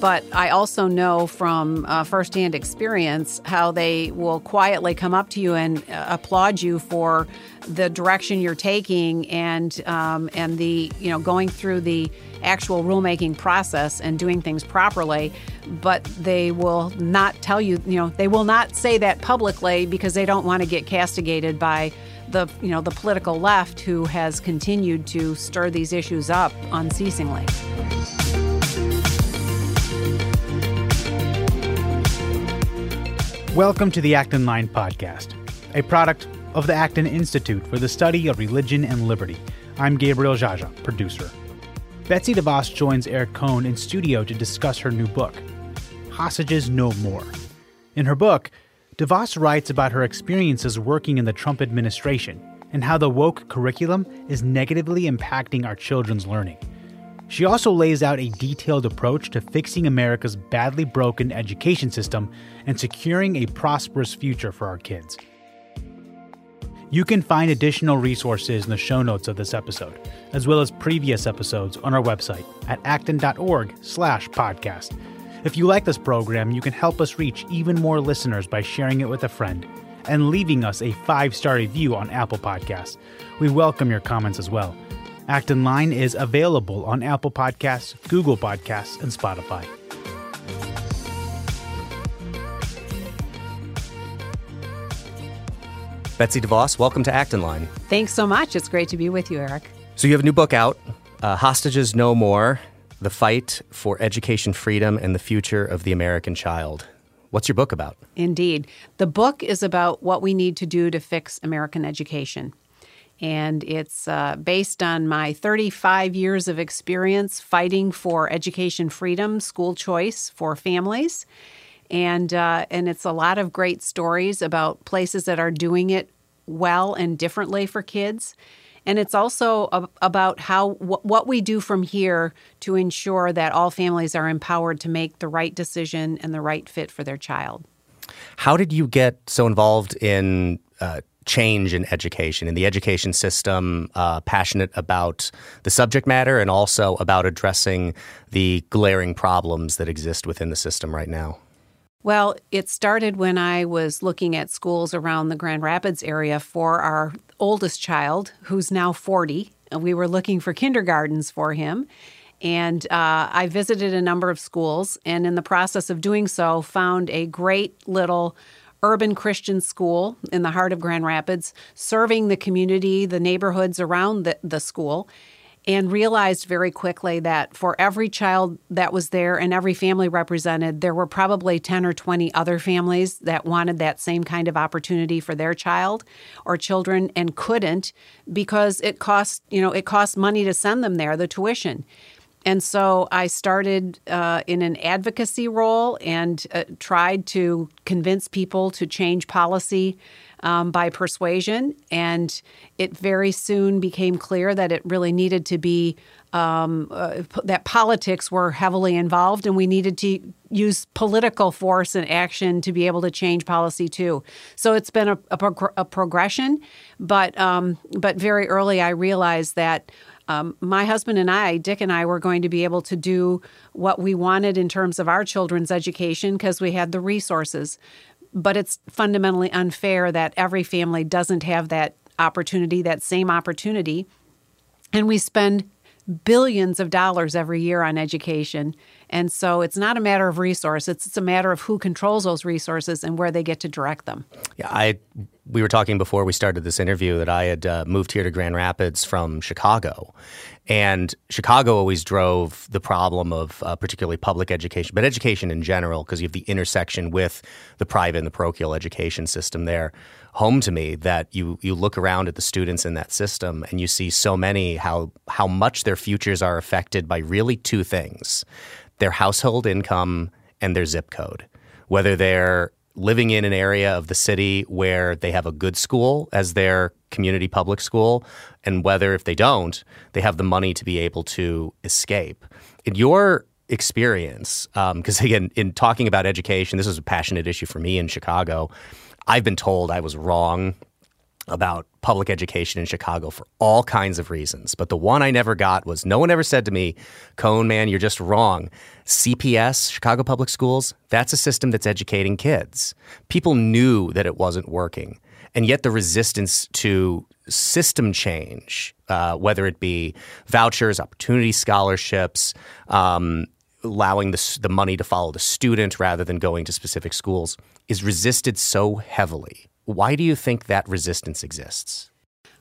but I also know from uh, firsthand experience how they will quietly come up to you and uh, applaud you for the direction you're taking and um, and the you know going through the actual rulemaking process and doing things properly. But they will not tell you, you know, they will not say that publicly because they don't want to get castigated by the you know the political left who has continued to stir these issues up unceasingly. Welcome to the Acton Line podcast, a product of the Acton Institute for the Study of Religion and Liberty. I'm Gabriel Jaja, producer. Betsy DeVos joins Eric Kohn in studio to discuss her new book, Hostages No More. In her book, DeVos writes about her experiences working in the Trump administration and how the woke curriculum is negatively impacting our children's learning. She also lays out a detailed approach to fixing America's badly broken education system and securing a prosperous future for our kids. You can find additional resources in the show notes of this episode, as well as previous episodes on our website at acton.org slash podcast. If you like this program, you can help us reach even more listeners by sharing it with a friend and leaving us a five-star review on Apple Podcasts. We welcome your comments as well. Acton Line is available on Apple Podcasts, Google Podcasts, and Spotify. Betsy DeVos, welcome to Acton Line. Thanks so much. It's great to be with you, Eric. So you have a new book out, uh, Hostages No More, The Fight for Education Freedom and the Future of the American Child. What's your book about? Indeed. The book is about what we need to do to fix American education. And it's uh, based on my 35 years of experience fighting for education freedom, school choice for families and uh, and it's a lot of great stories about places that are doing it well and differently for kids. And it's also about how what we do from here to ensure that all families are empowered to make the right decision and the right fit for their child. How did you get so involved in uh, change in education, in the education system, uh, passionate about the subject matter and also about addressing the glaring problems that exist within the system right now? Well, it started when I was looking at schools around the Grand Rapids area for our oldest child, who's now 40. We were looking for kindergartens for him. And uh, I visited a number of schools, and in the process of doing so, found a great little urban Christian school in the heart of Grand Rapids, serving the community, the neighborhoods around the, the school and realized very quickly that for every child that was there and every family represented, there were probably 10 or 20 other families that wanted that same kind of opportunity for their child or children and couldn't because it cost, you know, it cost money to send them there, the tuition. And so I started uh, in an advocacy role and uh, tried to convince people to change policy um, by persuasion. And it very soon became clear that it really needed to be um, uh, that politics were heavily involved, and we needed to use political force and action to be able to change policy too. So it's been a, a, prog- a progression, but um, but very early I realized that. Um, my husband and I, Dick and I, were going to be able to do what we wanted in terms of our children's education because we had the resources but it's fundamentally unfair that every family doesn't have that opportunity, that same opportunity. And we spend billions of dollars every year on education. And so it's not a matter of resource, it's, it's a matter of who controls those resources and where they get to direct them. Yeah, I we were talking before we started this interview that I had uh, moved here to Grand Rapids from Chicago. And Chicago always drove the problem of uh, particularly public education, but education in general, because you have the intersection with the private and the parochial education system there home to me that you you look around at the students in that system and you see so many how how much their futures are affected by really two things their household income and their zip code. Whether they're living in an area of the city where they have a good school as their community public school and whether if they don't they have the money to be able to escape. In your experience because um, again in talking about education this is a passionate issue for me in chicago I've been told I was wrong about public education in Chicago for all kinds of reasons. But the one I never got was no one ever said to me, Kohn, man, you're just wrong. CPS, Chicago Public Schools, that's a system that's educating kids. People knew that it wasn't working. And yet the resistance to system change, uh, whether it be vouchers, opportunity scholarships, um, allowing the, the money to follow the student rather than going to specific schools, is resisted so heavily. Why do you think that resistance exists?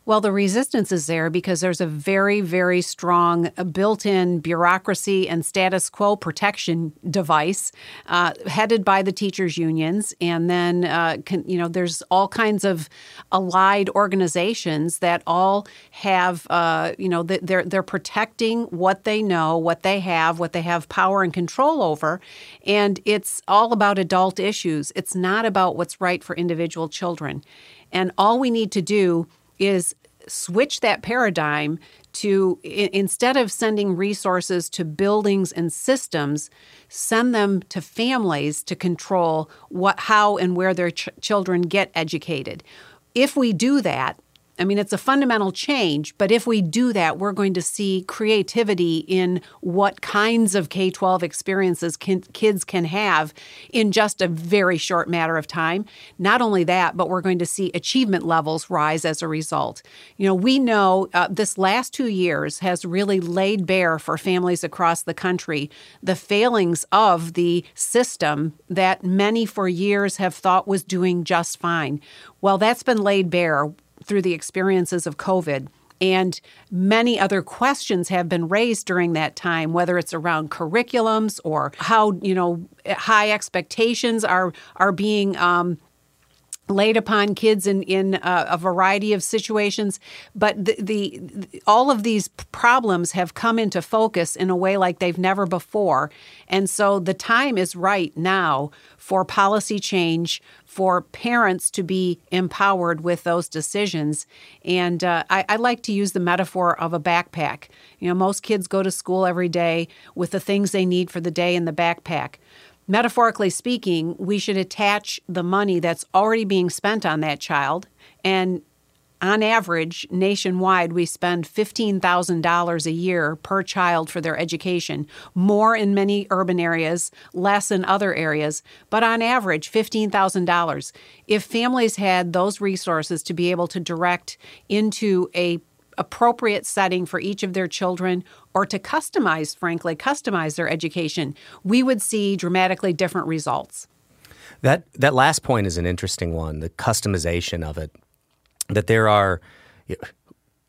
Well, the resistance is there because there's a very, very strong uh, built in bureaucracy and status quo protection device uh, headed by the teachers' unions. And then, uh, can, you know, there's all kinds of allied organizations that all have, uh, you know, they're, they're protecting what they know, what they have, what they have power and control over. And it's all about adult issues. It's not about what's right for individual children. And all we need to do is switch that paradigm to instead of sending resources to buildings and systems send them to families to control what how and where their ch- children get educated. If we do that I mean, it's a fundamental change, but if we do that, we're going to see creativity in what kinds of K 12 experiences can, kids can have in just a very short matter of time. Not only that, but we're going to see achievement levels rise as a result. You know, we know uh, this last two years has really laid bare for families across the country the failings of the system that many for years have thought was doing just fine. Well, that's been laid bare through the experiences of COVID. And many other questions have been raised during that time, whether it's around curriculums or how you know high expectations are are being um, laid upon kids in in uh, a variety of situations. But the, the, all of these problems have come into focus in a way like they've never before. And so the time is right now for policy change for parents to be empowered with those decisions. And uh, I, I like to use the metaphor of a backpack. You know most kids go to school every day with the things they need for the day in the backpack metaphorically speaking, we should attach the money that's already being spent on that child. And on average, nationwide, we spend $15,000 a year per child for their education, more in many urban areas, less in other areas, but on average, $15,000. If families had those resources to be able to direct into a appropriate setting for each of their children or to customize, frankly, customize their education, we would see dramatically different results. That that last point is an interesting one, the customization of it. That there are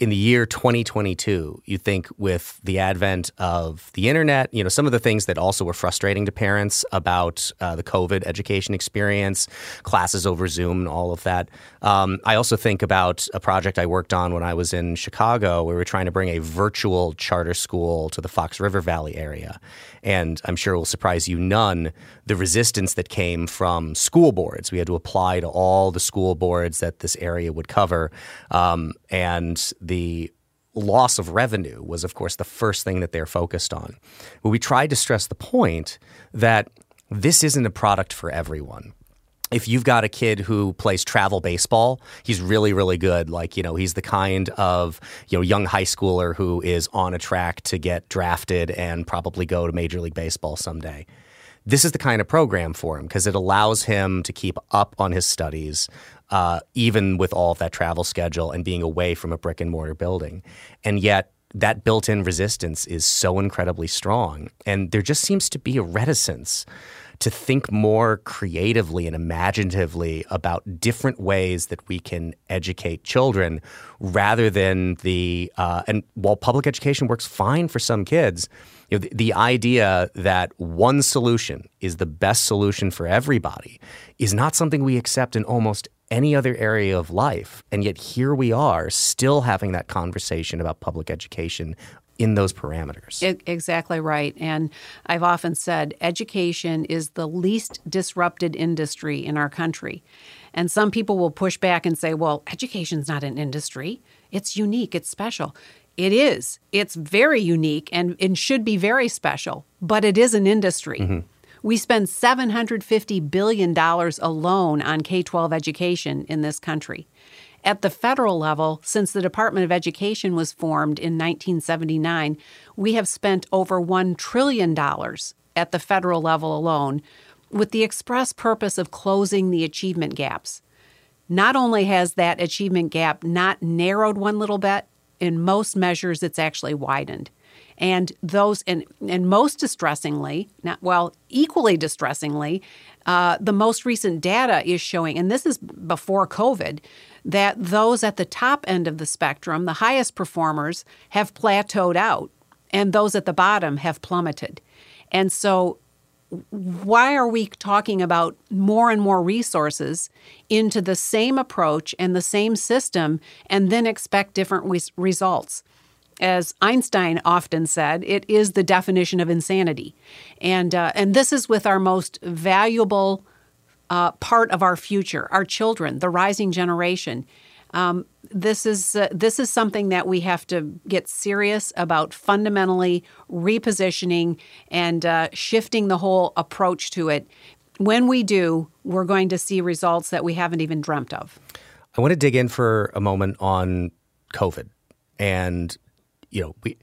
in the year 2022, you think with the advent of the internet, you know, some of the things that also were frustrating to parents about uh, the COVID education experience, classes over Zoom, and all of that. Um, I also think about a project I worked on when I was in Chicago, where we were trying to bring a virtual charter school to the Fox River Valley area. And I'm sure it will surprise you none the resistance that came from school boards. We had to apply to all the school boards that this area would cover. Um, and the loss of revenue was, of course, the first thing that they're focused on. But we tried to stress the point that this isn't a product for everyone if you've got a kid who plays travel baseball, he's really, really good. Like, you know, he's the kind of, you know, young high schooler who is on a track to get drafted and probably go to Major League Baseball someday. This is the kind of program for him because it allows him to keep up on his studies, uh, even with all of that travel schedule and being away from a brick and mortar building. And yet, that built in resistance is so incredibly strong. And there just seems to be a reticence to think more creatively and imaginatively about different ways that we can educate children rather than the uh, and while public education works fine for some kids you know, the, the idea that one solution is the best solution for everybody is not something we accept in almost any other area of life. And yet here we are still having that conversation about public education in those parameters. It, exactly right. And I've often said education is the least disrupted industry in our country. And some people will push back and say, well, education's not an industry. It's unique, it's special. It is. It's very unique and, and should be very special, but it is an industry. Mm-hmm. We spend $750 billion alone on K 12 education in this country. At the federal level, since the Department of Education was formed in 1979, we have spent over $1 trillion at the federal level alone with the express purpose of closing the achievement gaps. Not only has that achievement gap not narrowed one little bit, in most measures it's actually widened. And those, and, and most distressingly, not well, equally distressingly, uh, the most recent data is showing, and this is before COVID, that those at the top end of the spectrum, the highest performers, have plateaued out, and those at the bottom have plummeted. And so why are we talking about more and more resources into the same approach and the same system and then expect different res- results? As Einstein often said, it is the definition of insanity. And, uh, and this is with our most valuable uh, part of our future, our children, the rising generation. Um, this is uh, this is something that we have to get serious about fundamentally repositioning and uh, shifting the whole approach to it. When we do, we're going to see results that we haven't even dreamt of. I want to dig in for a moment on COVID, and you know, we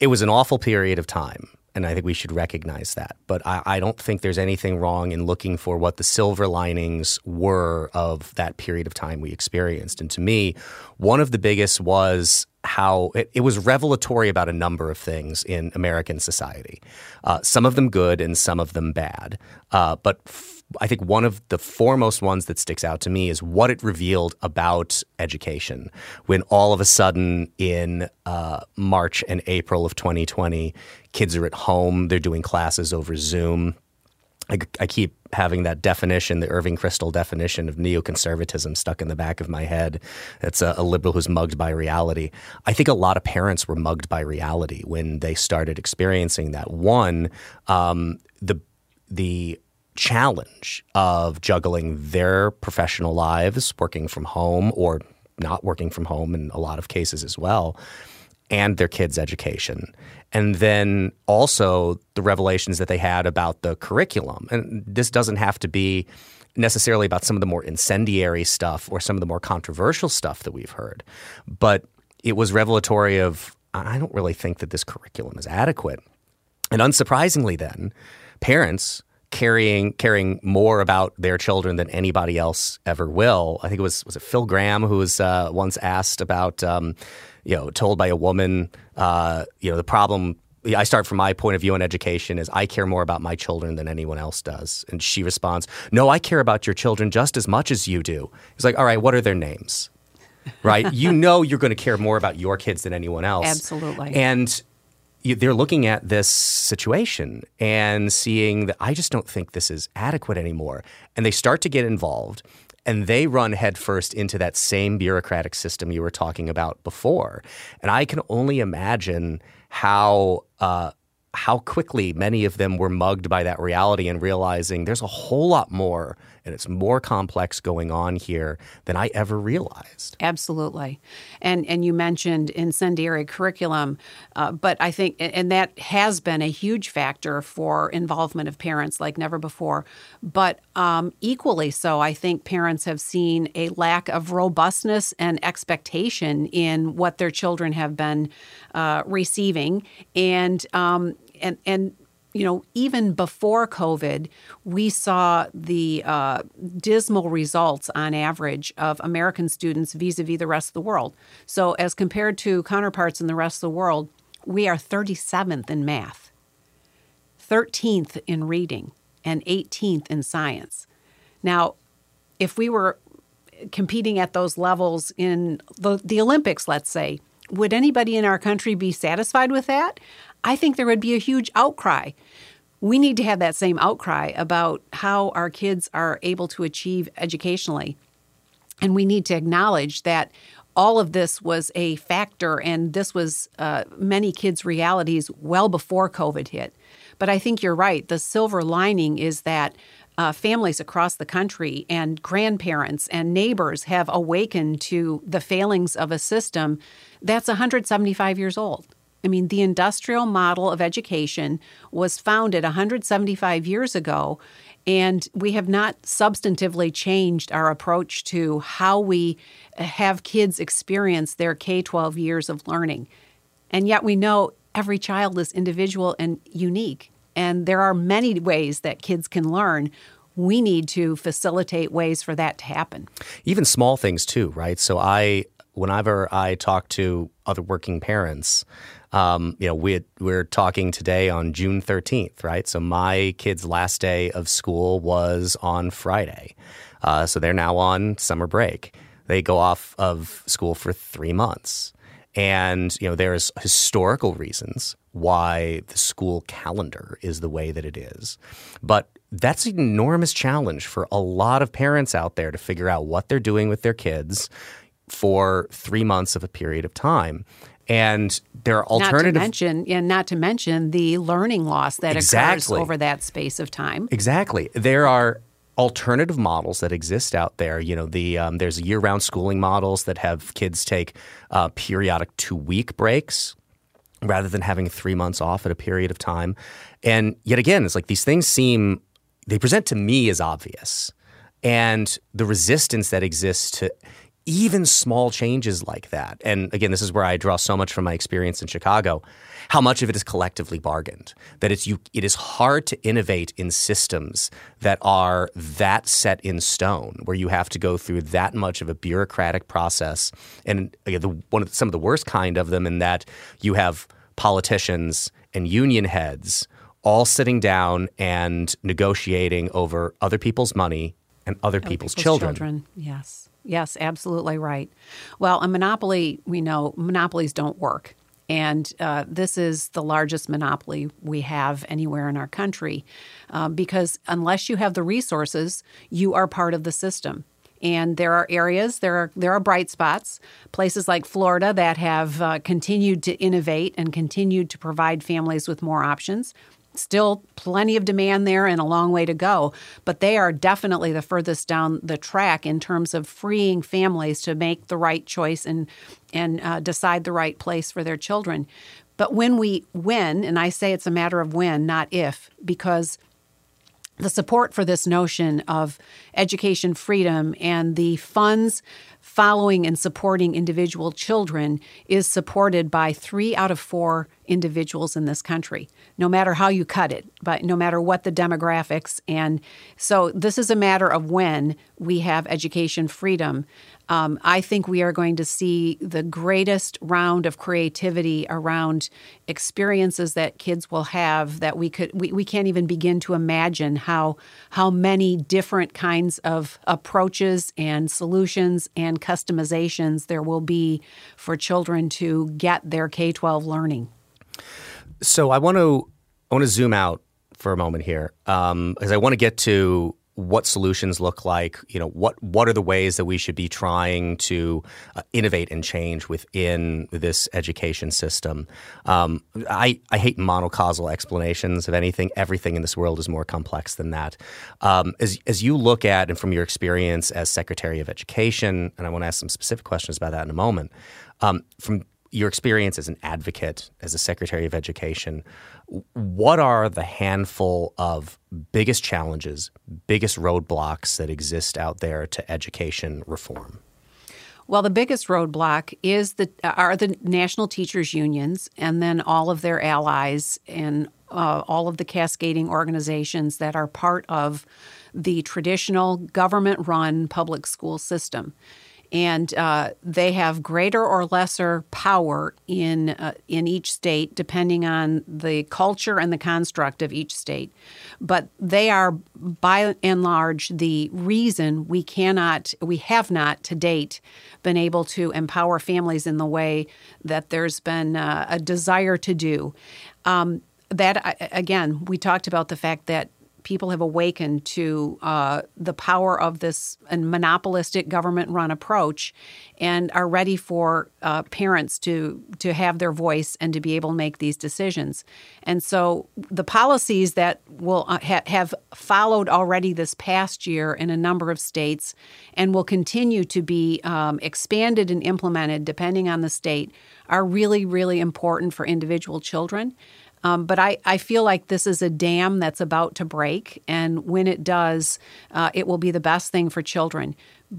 it was an awful period of time and I think we should recognize that. But I, I, don't think there's anything wrong in looking for what the silver linings were of that period of time we experienced. And to me, one of the biggest was how it, it was revelatory about a number of things in American society. Uh, some of them good and some of them bad. Uh, but f- I think one of the foremost ones that sticks out to me is what it revealed about education when all of a sudden in uh, March and April of 2020, kids are at home, they're doing classes over Zoom. I, I, keep having that definition, the Irving Kristol definition of neoconservatism stuck in the back of my head. It's a, a, liberal who's mugged by reality. I think a lot of parents were mugged by reality when they started experiencing that. One, um, the the challenge of juggling their professional lives, working from home or not working from home in a lot of cases as well, and their kids' education. And then also the revelations that they had about the curriculum. And this doesn't have to be necessarily about some of the more incendiary stuff or some of the more controversial stuff that we've heard, but it was revelatory of I don't really think that this curriculum is adequate. And unsurprisingly, then, parents caring caring more about their children than anybody else ever will. I think it was was it Phil Gramm who was uh, once asked about um, you know told by a woman uh, you know the problem. I start from my point of view on education is I care more about my children than anyone else does, and she responds, "No, I care about your children just as much as you do." He's like, "All right, what are their names?" right? you know you're going to care more about your kids than anyone else. Absolutely. And they're looking at this situation and seeing that I just don't think this is adequate anymore. And they start to get involved and they run headfirst into that same bureaucratic system you were talking about before. And I can only imagine how. Uh, how quickly many of them were mugged by that reality and realizing there's a whole lot more and it's more complex going on here than I ever realized. Absolutely, and and you mentioned incendiary curriculum, uh, but I think and that has been a huge factor for involvement of parents like never before. But um, equally so, I think parents have seen a lack of robustness and expectation in what their children have been uh, receiving, and um, and and you know, even before COVID, we saw the uh, dismal results on average of American students vis a vis the rest of the world. So, as compared to counterparts in the rest of the world, we are 37th in math, 13th in reading, and 18th in science. Now, if we were competing at those levels in the, the Olympics, let's say, would anybody in our country be satisfied with that? I think there would be a huge outcry. We need to have that same outcry about how our kids are able to achieve educationally. And we need to acknowledge that all of this was a factor, and this was uh, many kids' realities well before COVID hit. But I think you're right. The silver lining is that uh, families across the country and grandparents and neighbors have awakened to the failings of a system that's 175 years old. I mean, the industrial model of education was founded 175 years ago, And we have not substantively changed our approach to how we have kids experience their K 12 years of learning. And yet we know every child is individual and unique. And there are many ways that kids can learn. We need to facilitate ways for that to happen. Even small things, too, right? So I, whenever I talk to other working parents, um, you know, we we're talking today on June 13th, right? So my kid's last day of school was on Friday. Uh, so they're now on summer break. They go off of school for three months. And, you know, there's historical reasons why the school calendar is the way that it is. But that's an enormous challenge for a lot of parents out there to figure out what they're doing with their kids for three months of a period of time and there are alternative. Not to mention, yeah, not to mention the learning loss that exactly. occurs over that space of time. Exactly. There are alternative models that exist out there. You know, the um, there's year-round schooling models that have kids take uh, periodic two-week breaks rather than having three months off at a period of time. And yet again, it's like these things seem they present to me as obvious, and the resistance that exists to even small changes like that, and again, this is where I draw so much from my experience in Chicago, how much of it is collectively bargained. That it's you, it is hard to innovate in systems that are that set in stone, where you have to go through that much of a bureaucratic process, and again, the, one of some of the worst kind of them, in that you have politicians and union heads all sitting down and negotiating over other people's money and other, people's, people's children. children. Yes. Yes, absolutely right. Well, a monopoly, we know monopolies don't work. And uh, this is the largest monopoly we have anywhere in our country uh, because unless you have the resources, you are part of the system. And there are areas, there are there are bright spots, places like Florida that have uh, continued to innovate and continued to provide families with more options still plenty of demand there and a long way to go, but they are definitely the furthest down the track in terms of freeing families to make the right choice and and uh, decide the right place for their children. But when we win, and I say it's a matter of when, not if, because the support for this notion of education freedom and the funds following and supporting individual children is supported by three out of four individuals in this country, no matter how you cut it, but no matter what the demographics. And so this is a matter of when we have education freedom. Um, I think we are going to see the greatest round of creativity around experiences that kids will have that we could we, we can't even begin to imagine how how many different kinds of approaches and solutions and customizations there will be for children to get their K-12 learning. So I want to I want to zoom out for a moment here because um, I want to get to what solutions look like. You know, what what are the ways that we should be trying to uh, innovate and change within this education system? Um, I I hate monocausal explanations of anything. Everything in this world is more complex than that. Um, as as you look at and from your experience as Secretary of Education, and I want to ask some specific questions about that in a moment. Um, from your experience as an advocate, as a Secretary of Education, what are the handful of biggest challenges, biggest roadblocks that exist out there to education reform? Well, the biggest roadblock is the are the national teachers unions, and then all of their allies and uh, all of the cascading organizations that are part of the traditional government-run public school system and uh, they have greater or lesser power in uh, in each state, depending on the culture and the construct of each state. But they are, by and large, the reason we cannot, we have not to date, been able to empower families in the way that there's been uh, a desire to do. Um, that again, we talked about the fact that people have awakened to uh, the power of this monopolistic government run approach and are ready for uh, parents to, to have their voice and to be able to make these decisions. And so the policies that will uh, ha- have followed already this past year in a number of states and will continue to be um, expanded and implemented depending on the state are really, really important for individual children. Um, but I, I feel like this is a dam that's about to break, and when it does, uh, it will be the best thing for children.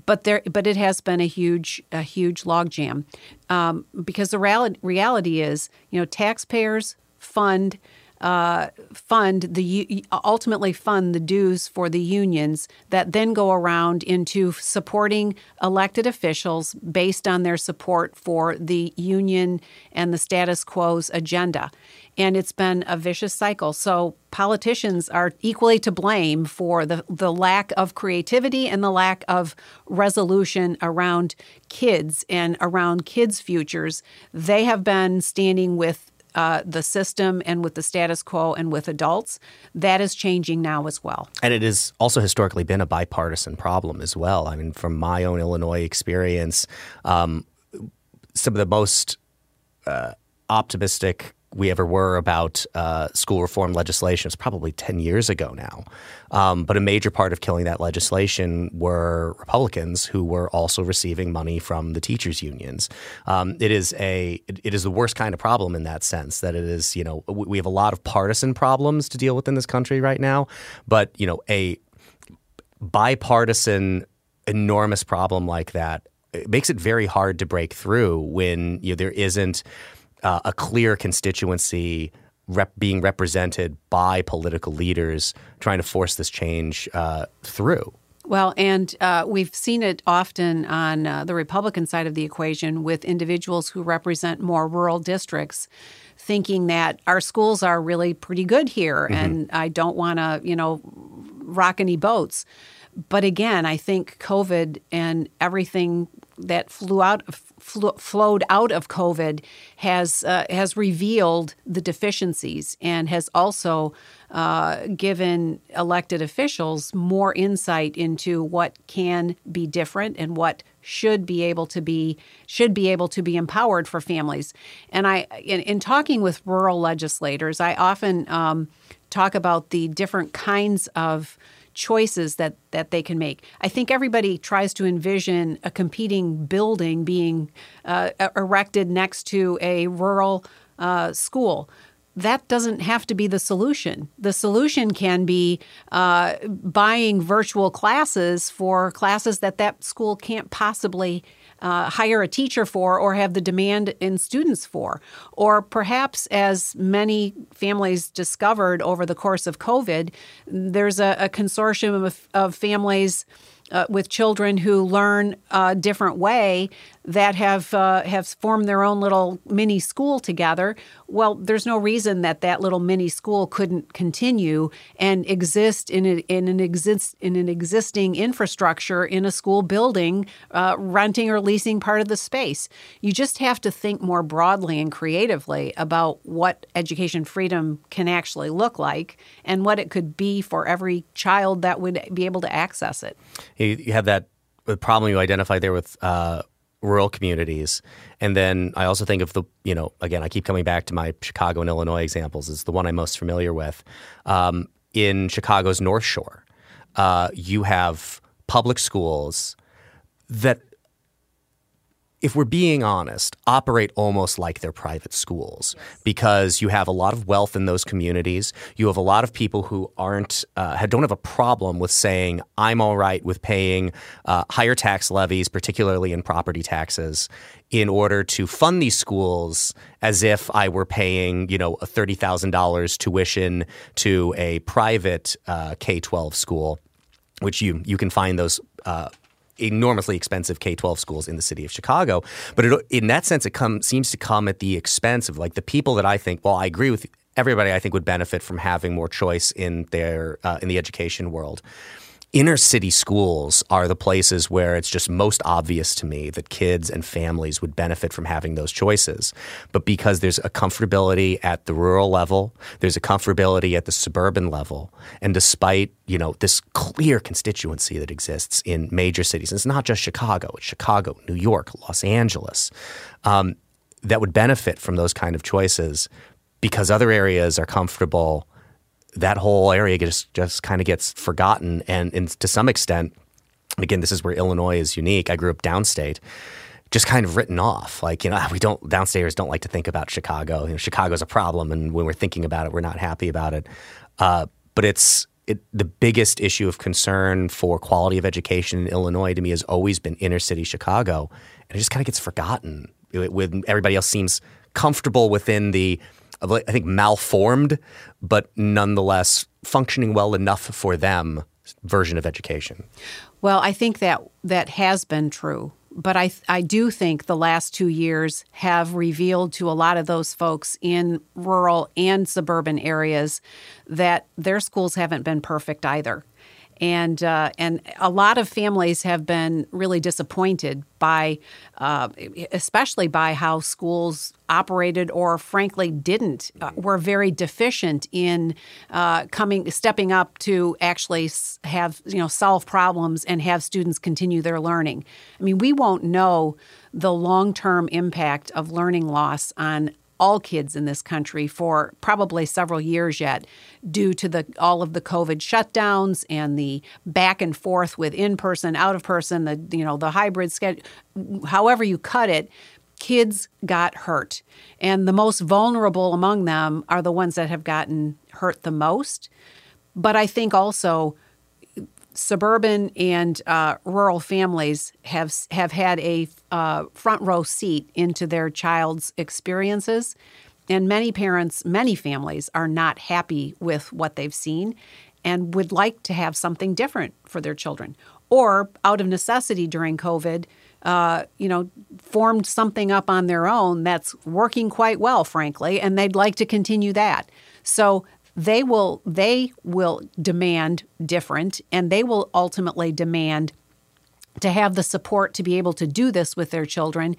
But there, but it has been a huge, a huge logjam, um, because the reality, reality is, you know, taxpayers fund uh, fund the ultimately fund the dues for the unions that then go around into supporting elected officials based on their support for the union and the status quo's agenda. And it's been a vicious cycle. So politicians are equally to blame for the, the lack of creativity and the lack of resolution around kids and around kids' futures. They have been standing with uh, the system and with the status quo and with adults. That is changing now as well. And it has also historically been a bipartisan problem as well. I mean, from my own Illinois experience, um, some of the most uh, optimistic we ever were about uh, school reform legislation. It's probably 10 years ago now. Um, but a major part of killing that legislation were Republicans who were also receiving money from the teachers' unions. Um, it is a it, it is the worst kind of problem in that sense that it is, you know, we have a lot of partisan problems to deal with in this country right now. But, you know, a bipartisan enormous problem like that it makes it very hard to break through when you know, there isn't – uh, a clear constituency rep- being represented by political leaders trying to force this change uh, through. Well, and uh, we've seen it often on uh, the Republican side of the equation with individuals who represent more rural districts thinking that our schools are really pretty good here mm-hmm. and I don't want to, you know, rock any boats. But again, I think COVID and everything that flew out fl- flowed out of COVID has uh, has revealed the deficiencies and has also uh, given elected officials more insight into what can be different and what should be able to be should be able to be empowered for families. And I, in, in talking with rural legislators, I often um, talk about the different kinds of choices that that they can make. I think everybody tries to envision a competing building being uh, erected next to a rural uh, school. That doesn't have to be the solution. The solution can be uh, buying virtual classes for classes that that school can't possibly uh, hire a teacher for or have the demand in students for. Or perhaps, as many families discovered over the course of COVID, there's a, a consortium of, of families uh, with children who learn a different way that have uh, have formed their own little mini school together. Well, there's no reason that that little mini school couldn't continue and exist in, a, in an exist in an existing infrastructure in a school building, uh, renting or leasing part of the space. You just have to think more broadly and creatively about what education freedom can actually look like and what it could be for every child that would be able to access it. You have that problem you identify there with uh, rural communities. And then I also think of the, you know, again, I keep coming back to my Chicago and Illinois examples. It's the one I'm most familiar with. Um, in Chicago's North Shore, uh, you have public schools that if we're being honest, operate almost like they're private schools because you have a lot of wealth in those communities. You have a lot of people who aren't uh, don't have a problem with saying I'm all right with paying uh, higher tax levies, particularly in property taxes, in order to fund these schools as if I were paying you know a thirty thousand dollars tuition to a private uh, K twelve school, which you you can find those uh, enormously expensive K 12 schools in the city of Chicago. But it, in that sense, it come, seems to come at the expense of like the people that I think, well, I agree with everybody, I think would benefit from having more choice in their uh, in the education world inner city schools are the places where it's just most obvious to me that kids and families would benefit from having those choices. But because there's a comfortability at the rural level, there's a comfortability at the suburban level, and despite, you know, this clear constituency that exists in major cities, it's not just Chicago, it's Chicago, New York, Los Angeles, um, that would benefit from those kind of choices because other areas are comfortable that whole area just just kind of gets forgotten, and, and to some extent, again, this is where Illinois is unique. I grew up downstate. just kind of written off. Like, you know, we don't, downstairs don't like to think about Chicago. You know, Chicago's a problem. And when we're thinking about it, we're not happy about it. Uh, but it's, it, the biggest issue of concern for quality of education in Illinois to me has always been inner city Chicago. And it just kind of gets forgotten when everybody else seems comfortable within the, I think, malformed, but nonetheless functioning well enough for them version of education. Well, I think that that has been true but I, I do think the last two years have revealed to a lot of those folks in rural and suburban areas that their schools haven't been perfect either and uh, and a lot of families have been really disappointed by, uh, especially by how schools operated or frankly didn't. Uh, were very deficient in uh, coming, stepping up to actually have you know solve problems and have students continue their learning. I mean, we won't know the long term impact of learning loss on all kids in this country for probably several years yet due to the all of the covid shutdowns and the back and forth with in person out of person the you know the hybrid schedule however you cut it kids got hurt. And the most vulnerable among them are the ones that have gotten hurt the most. But i think also suburban and uh, rural families have have had a uh, front row seat into their child's experiences, and many parents, many families are not happy with what they've seen, and would like to have something different for their children, or out of necessity during COVID. Uh, you know, formed something up on their own that's working quite well, frankly, and they'd like to continue that. So they will they will demand different and they will ultimately demand to have the support to be able to do this with their children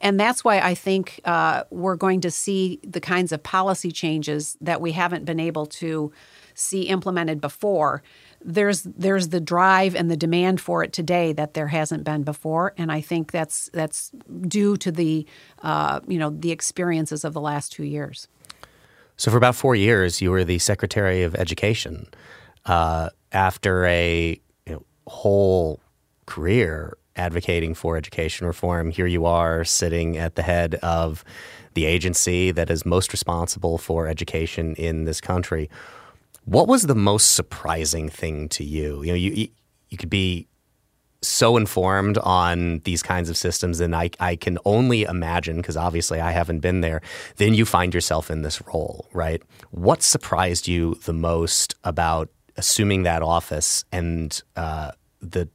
and that's why I think uh, we're going to see the kinds of policy changes that we haven't been able to see implemented before. There's there's the drive and the demand for it today that there hasn't been before, and I think that's that's due to the uh, you know the experiences of the last two years. So for about four years, you were the Secretary of Education. Uh, after a you know, whole career advocating for education reform, here you are sitting at the head of the agency that is most responsible for education in this country. What was the most surprising thing to you? You know, you you could be so informed on these kinds of systems, and I, I can only imagine, because obviously I haven't been there, then you find yourself in this role, right? What surprised you the most about assuming that office and uh, the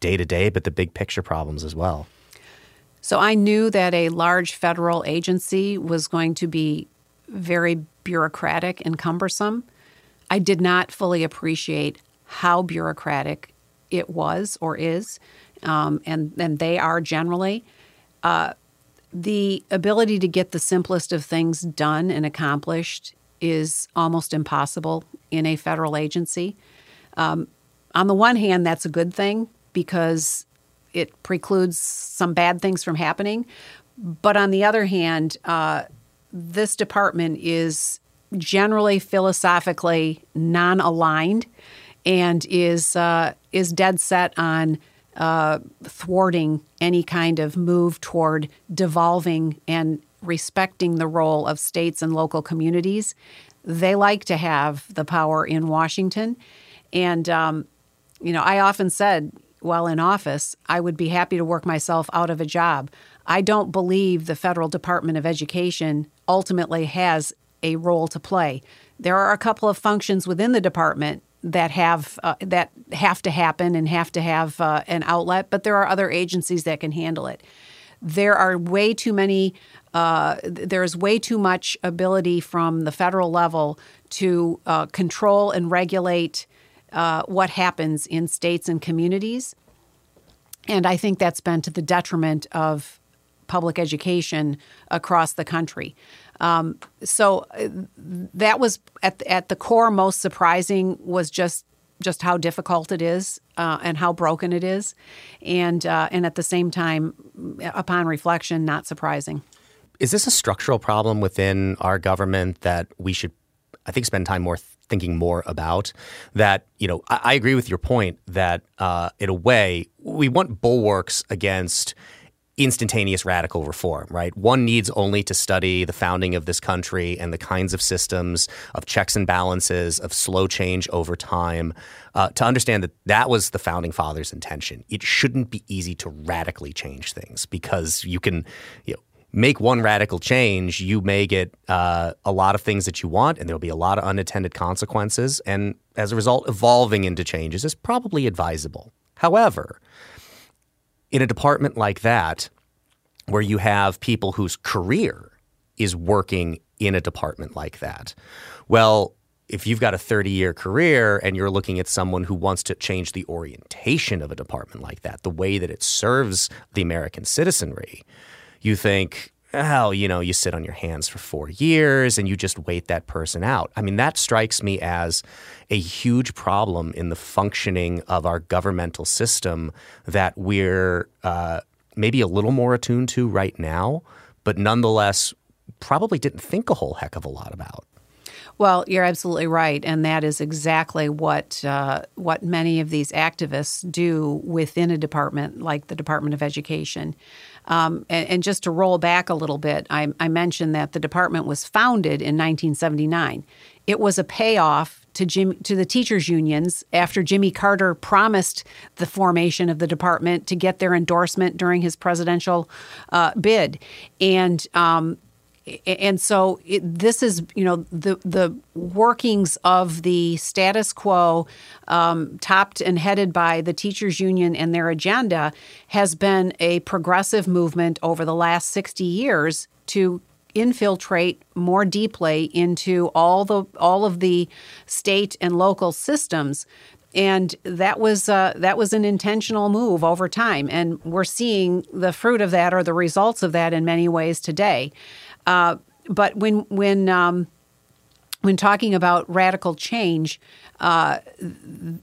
day to day, but the big picture problems as well? So I knew that a large federal agency was going to be very bureaucratic and cumbersome. I did not fully appreciate how bureaucratic it was or is, um, and and they are generally. Uh, the ability to get the simplest of things done and accomplished is almost impossible in a federal agency. Um, on the one hand, that's a good thing because it precludes some bad things from happening. But on the other hand, uh, this department is generally philosophically non aligned and is uh, is dead set on uh, thwarting any kind of move toward devolving and respecting the role of states and local communities. They like to have the power in Washington, and um, you know, I often said while in office, I would be happy to work myself out of a job. I don't believe the federal Department of Education ultimately has a role to play. There are a couple of functions within the department that have uh, that have to happen and have to have uh, an outlet, but there are other agencies that can handle it. There are way too many. Uh, there's way too much ability from the federal level to uh, control and regulate uh, what happens in states and communities, and I think that's been to the detriment of public education across the country. Um, so uh, that was at at the core most surprising was just just how difficult it is uh, and how broken it is, and uh, and at the same time, upon reflection, not surprising. Is this a structural problem within our government that we should, I think, spend time more thinking more about? That you know, I, I agree with your point that uh, in a way we want bulwarks against instantaneous radical reform, right? One needs only to study the founding of this country and the kinds of systems of checks and balances, of slow change over time, uh, to understand that that was the founding fathers' intention. It shouldn't be easy to radically change things because you can, you know, make one radical change, you may get uh, a lot of things that you want, and there'll be a lot of unintended consequences. And as a result, evolving into changes is probably advisable. However, in a department like that, where you have people whose career is working in a department like that, well, if you've got a 30 year career and you're looking at someone who wants to change the orientation of a department like that, the way that it serves the American citizenry, you think, oh, you know, you sit on your hands for four years and you just wait that person out. I mean, that strikes me as a huge problem in the functioning of our governmental system that we're uh, maybe a little more attuned to right now, but nonetheless probably didn't think a whole heck of a lot about. Well, you're absolutely right, and that is exactly what uh, what many of these activists do within a department like the Department of Education. Um, and, and, just to roll back a little bit, I, I mentioned that the department was founded in 1979. It was a payoff to Jim, to the teachers unions after Jimmy Carter promised the formation of the department to get their endorsement during his presidential uh, bid, and um, and so it, this is you know the the workings of the status quo um, topped and headed by the teachers union and their agenda has been a progressive movement over the last 60 years to infiltrate more deeply into all the all of the state and local systems. And that was uh, that was an intentional move over time. And we're seeing the fruit of that or the results of that in many ways today uh, but when when um, when talking about radical change, uh,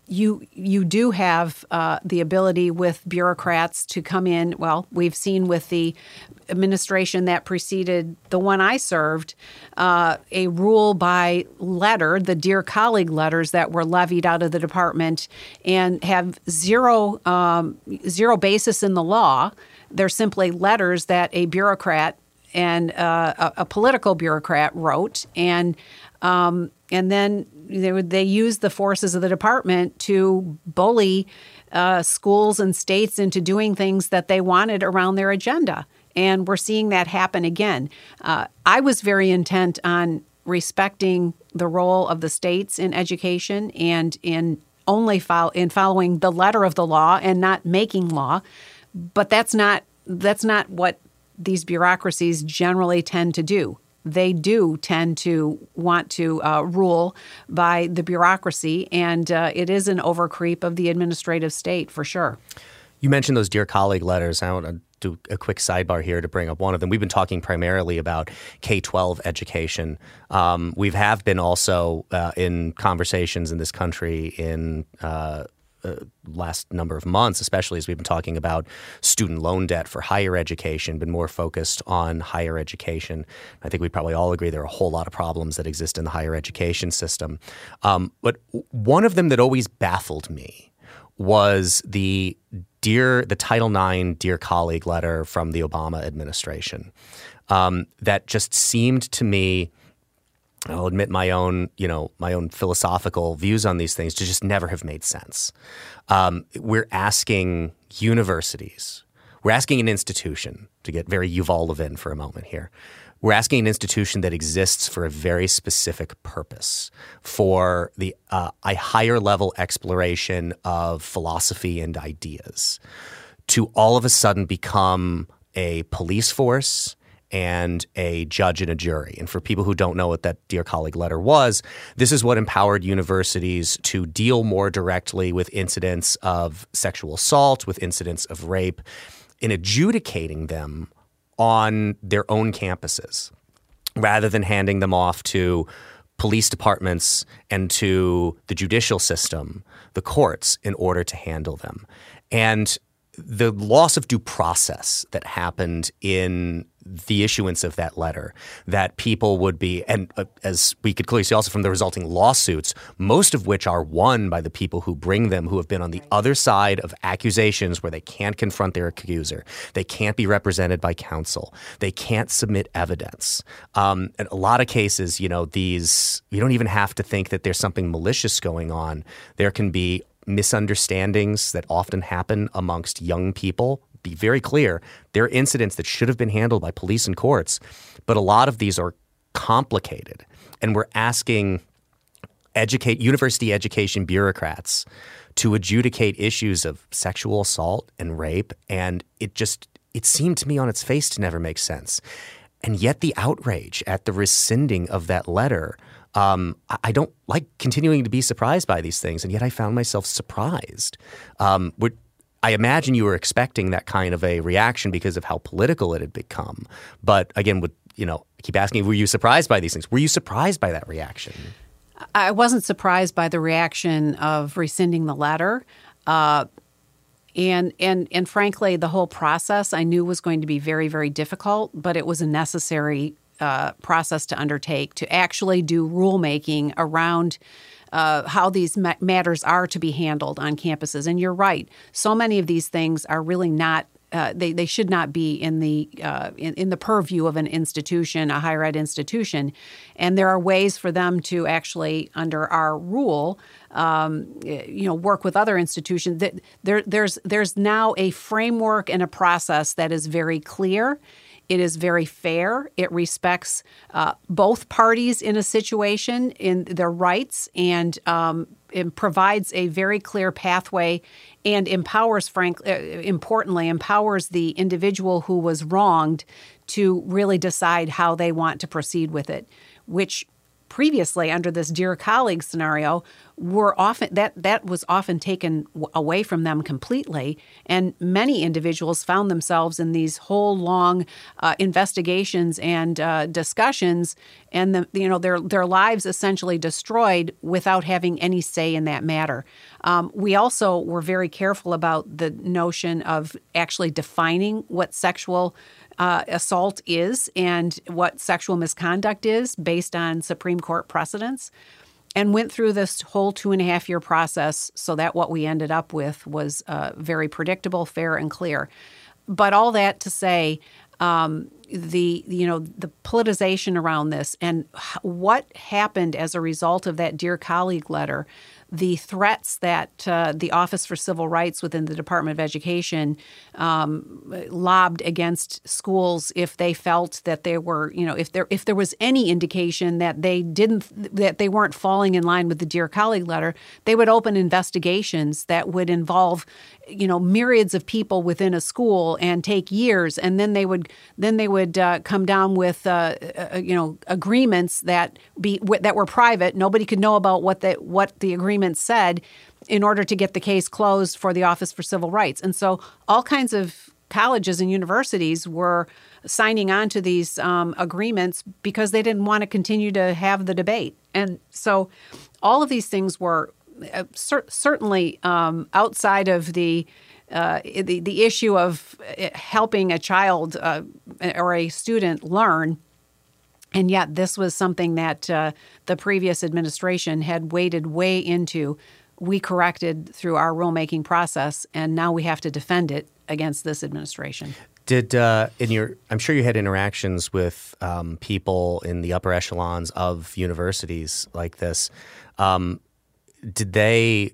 you you do have uh, the ability with bureaucrats to come in. Well, we've seen with the administration that preceded the one I served, uh, a rule by letter, the dear colleague letters that were levied out of the department, and have zero um, zero basis in the law. They're simply letters that a bureaucrat and uh, a, a, political bureaucrat wrote, and um, and then they they used the forces of the department to bully uh, schools and states into doing things that they wanted around their agenda, and we're seeing that happen again. Uh, I was very intent on respecting the role of the states in education and in only in following the letter of the law and not making law, but that's not that's not what these bureaucracies generally tend to do. They do tend to want to uh, rule by the bureaucracy, and uh, it is an overcreep of the administrative state for sure. You mentioned those dear colleague letters. I want to do a quick sidebar here to bring up one of them. We've been talking primarily about K 12 education. Um, we have been also uh, in conversations in this country in uh, uh, last number of months, especially as we've been talking about student loan debt for higher education, been more focused on higher education. I think we probably all agree there are a whole lot of problems that exist in the higher education system. Um, but one of them that always baffled me was the dear the Title IX dear colleague letter from the Obama administration um, that just seemed to me I'll admit my own, you know, my own philosophical views on these things to just never have made sense. Um, we're asking universities, we're asking an institution to get very Yuval for a moment here. We're asking an institution that exists for a very specific purpose, for the uh, a higher level exploration of philosophy and ideas, to all of a sudden become a police force and a judge and a jury. And for people who don't know what that Dear Colleague letter was, this is what empowered universities to deal more directly with incidents of sexual assault, with incidents of rape, in adjudicating them on their own campuses rather than handing them off to police departments and to the judicial system, the courts, in order to handle them. And the loss of due process that happened in the issuance of that letter, that people would be, and uh, as we could clearly see also from the resulting lawsuits, most of which are won by the people who bring them, who have been on the other side of accusations where they can't confront their accuser, they can't be represented by counsel, they can't submit evidence. Um, in a lot of cases, you know, these, you don't even have to think that there's something malicious going on. There can be misunderstandings that often happen amongst young people. Be very clear, there are incidents that should have been handled by police and courts, but a lot of these are complicated. And we're asking educate university education bureaucrats to adjudicate issues of sexual assault and rape and it just it seemed to me on its face to never make sense. And yet the outrage at the rescinding of that letter um, I don't like continuing to be surprised by these things, and yet I found myself surprised. Um, I imagine you were expecting that kind of a reaction because of how political it had become. But again, would you know, I keep asking, were you surprised by these things? Were you surprised by that reaction? I wasn't surprised by the reaction of rescinding the letter. Uh, and and and frankly, the whole process I knew was going to be very very difficult, but it was a necessary uh, process to undertake to actually do rulemaking around uh, how these ma- matters are to be handled on campuses. And you're right, so many of these things are really not. Uh, they, they should not be in the uh, in, in the purview of an institution, a higher ed institution, and there are ways for them to actually, under our rule, um, you know, work with other institutions. That there, there's there's now a framework and a process that is very clear it is very fair. It respects uh, both parties in a situation in their rights and um, it provides a very clear pathway and empowers, frank, uh, importantly, empowers the individual who was wronged to really decide how they want to proceed with it, which previously under this dear colleague scenario were often that that was often taken away from them completely. And many individuals found themselves in these whole long uh, investigations and uh, discussions and the, you know their their lives essentially destroyed without having any say in that matter. Um, we also were very careful about the notion of actually defining what sexual uh, assault is and what sexual misconduct is based on Supreme Court precedents, and went through this whole two and a half year process so that what we ended up with was uh, very predictable, fair, and clear. But all that to say, um, the you know the politicization around this and what happened as a result of that dear colleague letter the threats that uh, the Office for Civil Rights within the Department of Education um, lobbed against schools if they felt that they were, you know, if there if there was any indication that they didn't that they weren't falling in line with the Dear Colleague letter, they would open investigations that would involve, you know, myriads of people within a school and take years, and then they would then they would uh, come down with, uh, uh you know, agreements that be that were private. Nobody could know about what the what the agreement said in order to get the case closed for the Office for Civil Rights. And so all kinds of colleges and universities were signing on to these um, agreements because they didn't want to continue to have the debate. And so all of these things were cer- certainly um, outside of the uh, the, the issue of uh, helping a child uh, or a student learn and yet, this was something that uh, the previous administration had waded way into. We corrected through our rulemaking process, and now we have to defend it against this administration. Did uh, in your? I'm sure you had interactions with um, people in the upper echelons of universities like this. Um, did they?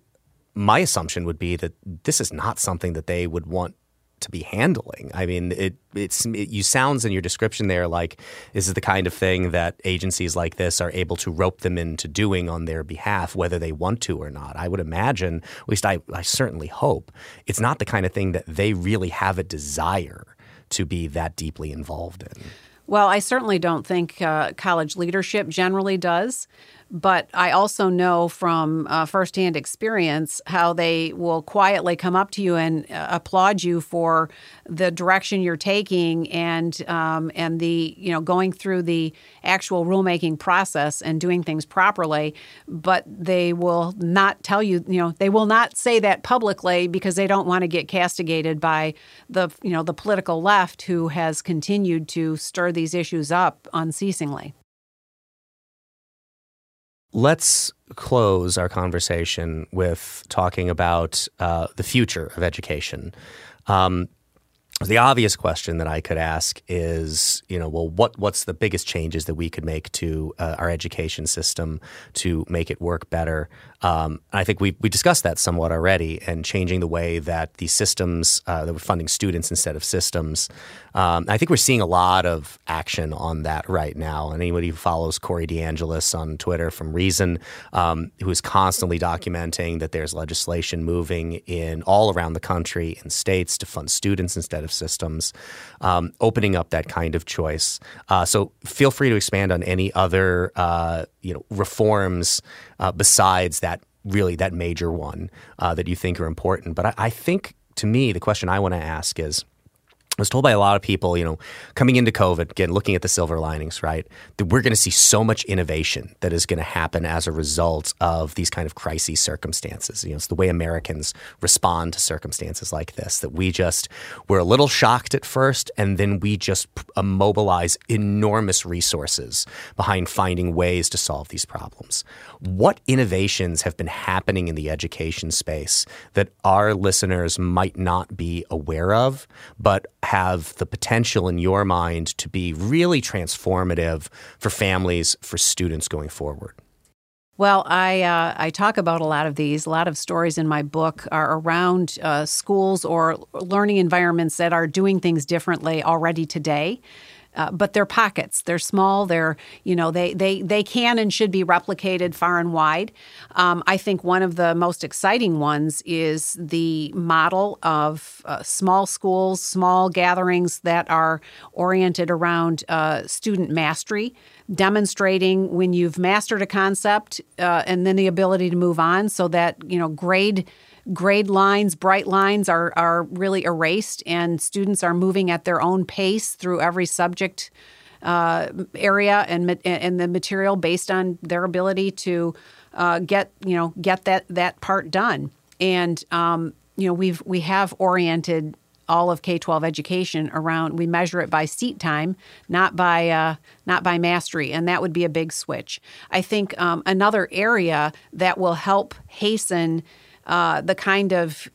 My assumption would be that this is not something that they would want to be handling. I mean, it it's it, you sounds in your description there like this is the kind of thing that agencies like this are able to rope them into doing on their behalf, whether they want to or not. I would imagine, at least I, I certainly hope, it's not the kind of thing that they really have a desire to be that deeply involved in. Well, I certainly don't think uh, college leadership generally does. But I also know from uh, firsthand experience how they will quietly come up to you and uh, applaud you for the direction you're taking and um, and the you know going through the actual rulemaking process and doing things properly. But they will not tell you you know they will not say that publicly because they don't want to get castigated by the you know the political left who has continued to stir these issues up unceasingly. Let's close our conversation with talking about uh, the future of education. Um, the obvious question that I could ask is, you know, well, what what's the biggest changes that we could make to uh, our education system to make it work better? Um, I think we we discussed that somewhat already, and changing the way that the systems uh, that we're funding students instead of systems. Um, I think we're seeing a lot of action on that right now. And anybody who follows Corey DeAngelis on Twitter from Reason, um, who is constantly documenting that there's legislation moving in all around the country in states to fund students instead of systems, um, opening up that kind of choice. Uh, so feel free to expand on any other uh, you know reforms uh, besides that really that major one uh, that you think are important. But I, I think to me the question I want to ask is I was told by a lot of people, you know, coming into COVID, again, looking at the silver linings, right, that we're going to see so much innovation that is going to happen as a result of these kind of crisis circumstances. You know, it's the way Americans respond to circumstances like this that we just, we're a little shocked at first, and then we just uh, mobilize enormous resources behind finding ways to solve these problems. What innovations have been happening in the education space that our listeners might not be aware of, but have the potential in your mind to be really transformative for families, for students going forward? Well, I uh, I talk about a lot of these. A lot of stories in my book are around uh, schools or learning environments that are doing things differently already today. Uh, but they're pockets. They're small. They're you know they they they can and should be replicated far and wide. Um, I think one of the most exciting ones is the model of uh, small schools, small gatherings that are oriented around uh, student mastery, demonstrating when you've mastered a concept uh, and then the ability to move on, so that you know grade grade lines, bright lines are, are really erased, and students are moving at their own pace through every subject uh, area and, and the material based on their ability to uh, get you know get that that part done. And um, you know we've we have oriented all of K-12 education around we measure it by seat time, not by uh, not by mastery, and that would be a big switch. I think um, another area that will help hasten uh, the kind of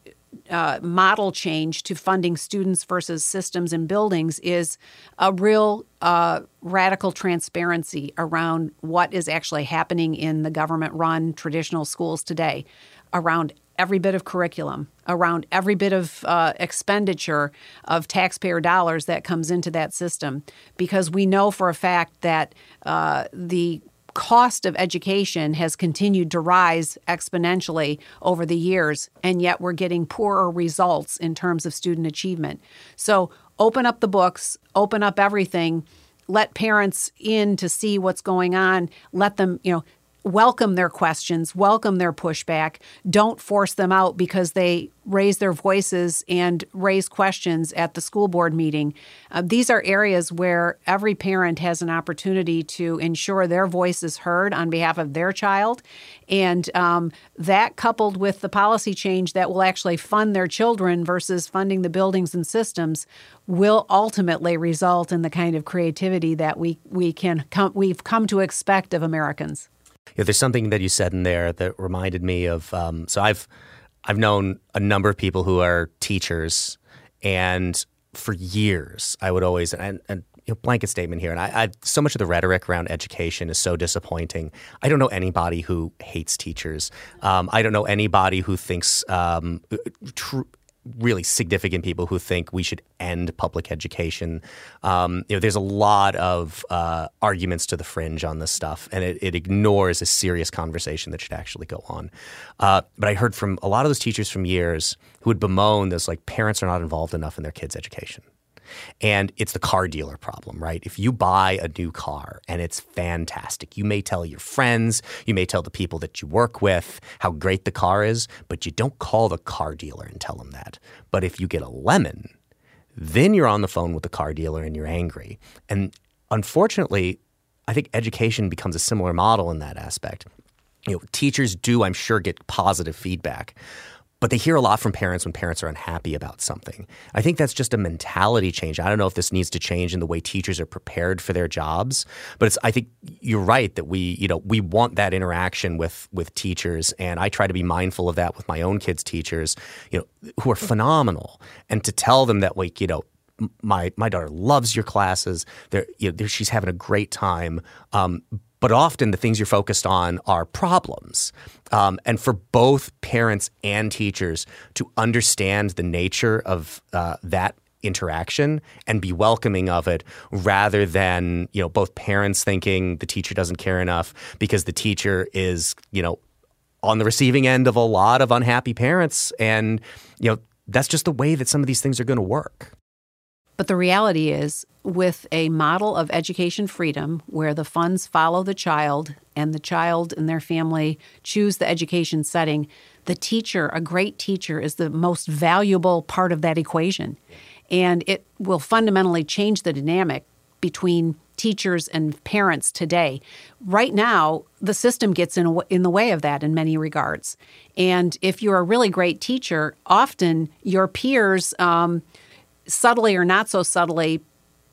uh, model change to funding students versus systems and buildings is a real uh, radical transparency around what is actually happening in the government run traditional schools today, around every bit of curriculum, around every bit of uh, expenditure of taxpayer dollars that comes into that system. Because we know for a fact that uh, the cost of education has continued to rise exponentially over the years, and yet we're getting poorer results in terms of student achievement. So, open up the books, open up everything, let parents in to see what's going on, let them, you know, welcome their questions, welcome their pushback. Don't force them out because they raise their voices and raise questions at the school board meeting. Uh, these are areas where every parent has an opportunity to ensure their voice is heard on behalf of their child. And um, that, coupled with the policy change that will actually fund their children versus funding the buildings and systems, will ultimately result in the kind of creativity that we, we can we've come to expect of Americans. There's something that you said in there that reminded me of. Um, so I've I've known a number of people who are teachers, and for years I would always and, and you know, blanket statement here, and I, I, so much of the rhetoric around education is so disappointing. I don't know anybody who hates teachers. Um, I don't know anybody who thinks um, tr- really significant people who think we should end public education. Um, you know, there's a lot of uh, arguments to the fringe on this stuff, and it, it, ignores a serious conversation that should actually go on. Uh, but I heard from a lot of those teachers from years who would bemoan this, like parents are not involved enough in their kids' education. And it's the car dealer problem, right? If you buy a new car and it's fantastic, you may tell your friends, you may tell the people that you work with how great the car is, but you don't call the car dealer and tell them that. But if you get a lemon, then you're on the phone with the car dealer and you're angry. And unfortunately, I think education becomes a similar model in that aspect. You know, teachers do, I'm sure, get positive feedback, but they hear a lot from parents when parents are unhappy about something. I think that's just a mentality change. I don't know if this needs to change in the way teachers are prepared for their jobs, but it's I think you're right that we, you know, we want that interaction with with teachers and I try to be mindful of that with my own kids teachers, you know, who are phenomenal and to tell them that like, you know, my my daughter loves your classes. You know, she's having a great time. Um, but often the things you're focused on are problems. Um, and for both parents and teachers to understand the nature of uh, that interaction and be welcoming of it rather than you know both parents thinking the teacher doesn't care enough because the teacher is you know on the receiving end of a lot of unhappy parents and you know that's just the way that some of these things are going to work but the reality is, with a model of education freedom where the funds follow the child and the child and their family choose the education setting, the teacher, a great teacher, is the most valuable part of that equation. And it will fundamentally change the dynamic between teachers and parents today. Right now, the system gets in, in the way of that in many regards. And if you're a really great teacher, often your peers, um, subtly or not so subtly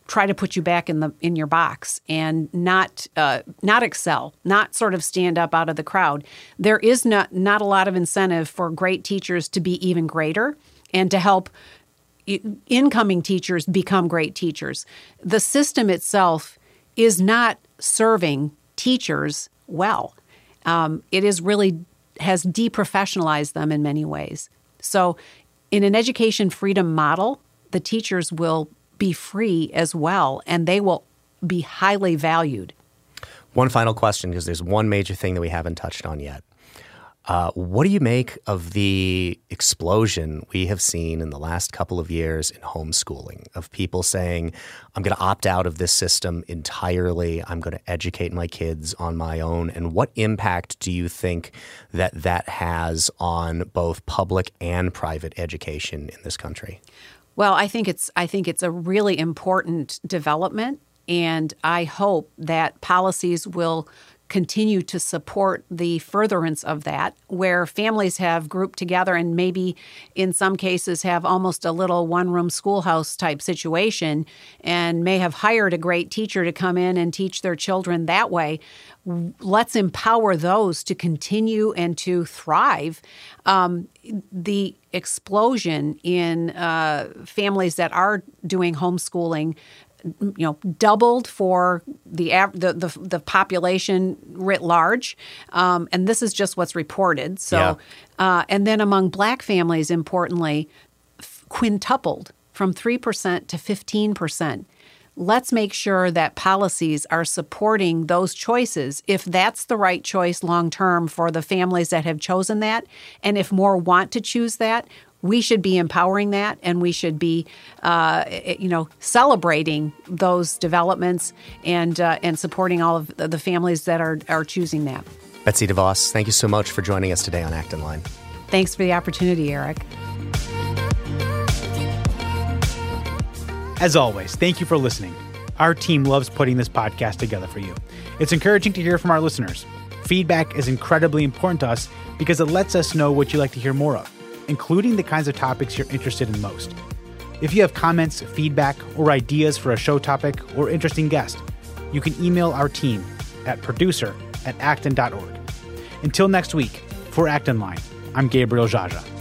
try to put you back in the in your box and not uh, not excel, not sort of stand up out of the crowd. There is not not a lot of incentive for great teachers to be even greater and to help incoming teachers become great teachers. The system itself is not serving teachers well. Um, it is really has deprofessionalized them in many ways. So, in an education freedom model, the teachers will be free as well, and they will be highly valued. One final question, because there's one major thing that we haven't touched on yet. Uh, what do you make of the explosion we have seen in the last couple of years in homeschooling of people saying, I'm going to opt out of this system entirely. I'm going to educate my kids on my own. And what impact do you think that that has on both public and private education in this country? Well, I think it's I think it's a really important development and I hope that policies will continue to support the furtherance of that, where families have grouped together and maybe in some cases have almost a little one room schoolhouse type situation and may have hired a great teacher to come in and teach their children that way. Let's empower those to continue and to thrive. Um, the explosion in uh, families that are doing homeschooling you know doubled for the the the, the population writ large, um, and this is just what's reported. So, yeah. uh, and then among Black families, importantly, quintupled from three percent to fifteen percent let's make sure that policies are supporting those choices if that's the right choice long term for the families that have chosen that. And if more want to choose that, we should be empowering that and we should be uh, you know celebrating those developments and uh, and supporting all of the families that are are choosing that. Betsy DeVos, thank you so much for joining us today on Acton Line. Thanks for the opportunity, Eric. As always, thank you for listening. Our team loves putting this podcast together for you. It's encouraging to hear from our listeners. Feedback is incredibly important to us because it lets us know what you'd like to hear more of, including the kinds of topics you're interested in most. If you have comments, feedback, or ideas for a show topic or interesting guest, you can email our team at producer at acton.org. Until next week, for Acton Line, I'm Gabriel Jaja.